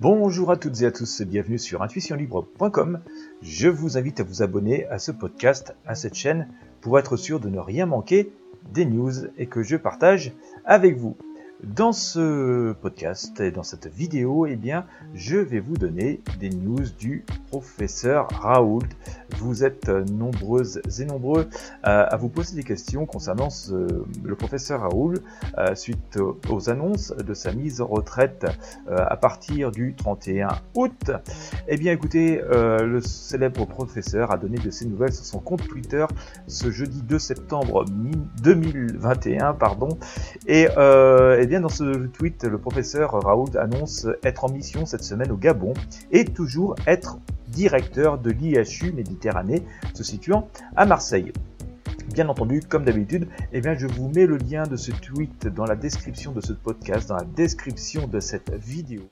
Bonjour à toutes et à tous bienvenue sur intuitionlibre.com. Je vous invite à vous abonner à ce podcast, à cette chaîne, pour être sûr de ne rien manquer des news et que je partage avec vous. Dans ce podcast et dans cette vidéo, eh bien, je vais vous donner des news du professeur Raoult. Vous êtes nombreuses et nombreux à vous poser des questions concernant le professeur Raoult euh, suite aux annonces de sa mise en retraite euh, à partir du 31 août. Eh bien, écoutez, euh, le célèbre professeur a donné de ses nouvelles sur son compte Twitter ce jeudi 2 septembre 2021, pardon, et eh dans ce tweet, le professeur Raoult annonce être en mission cette semaine au Gabon et toujours être directeur de l'IHU Méditerranée se situant à Marseille. Bien entendu, comme d'habitude, eh bien, je vous mets le lien de ce tweet dans la description de ce podcast, dans la description de cette vidéo.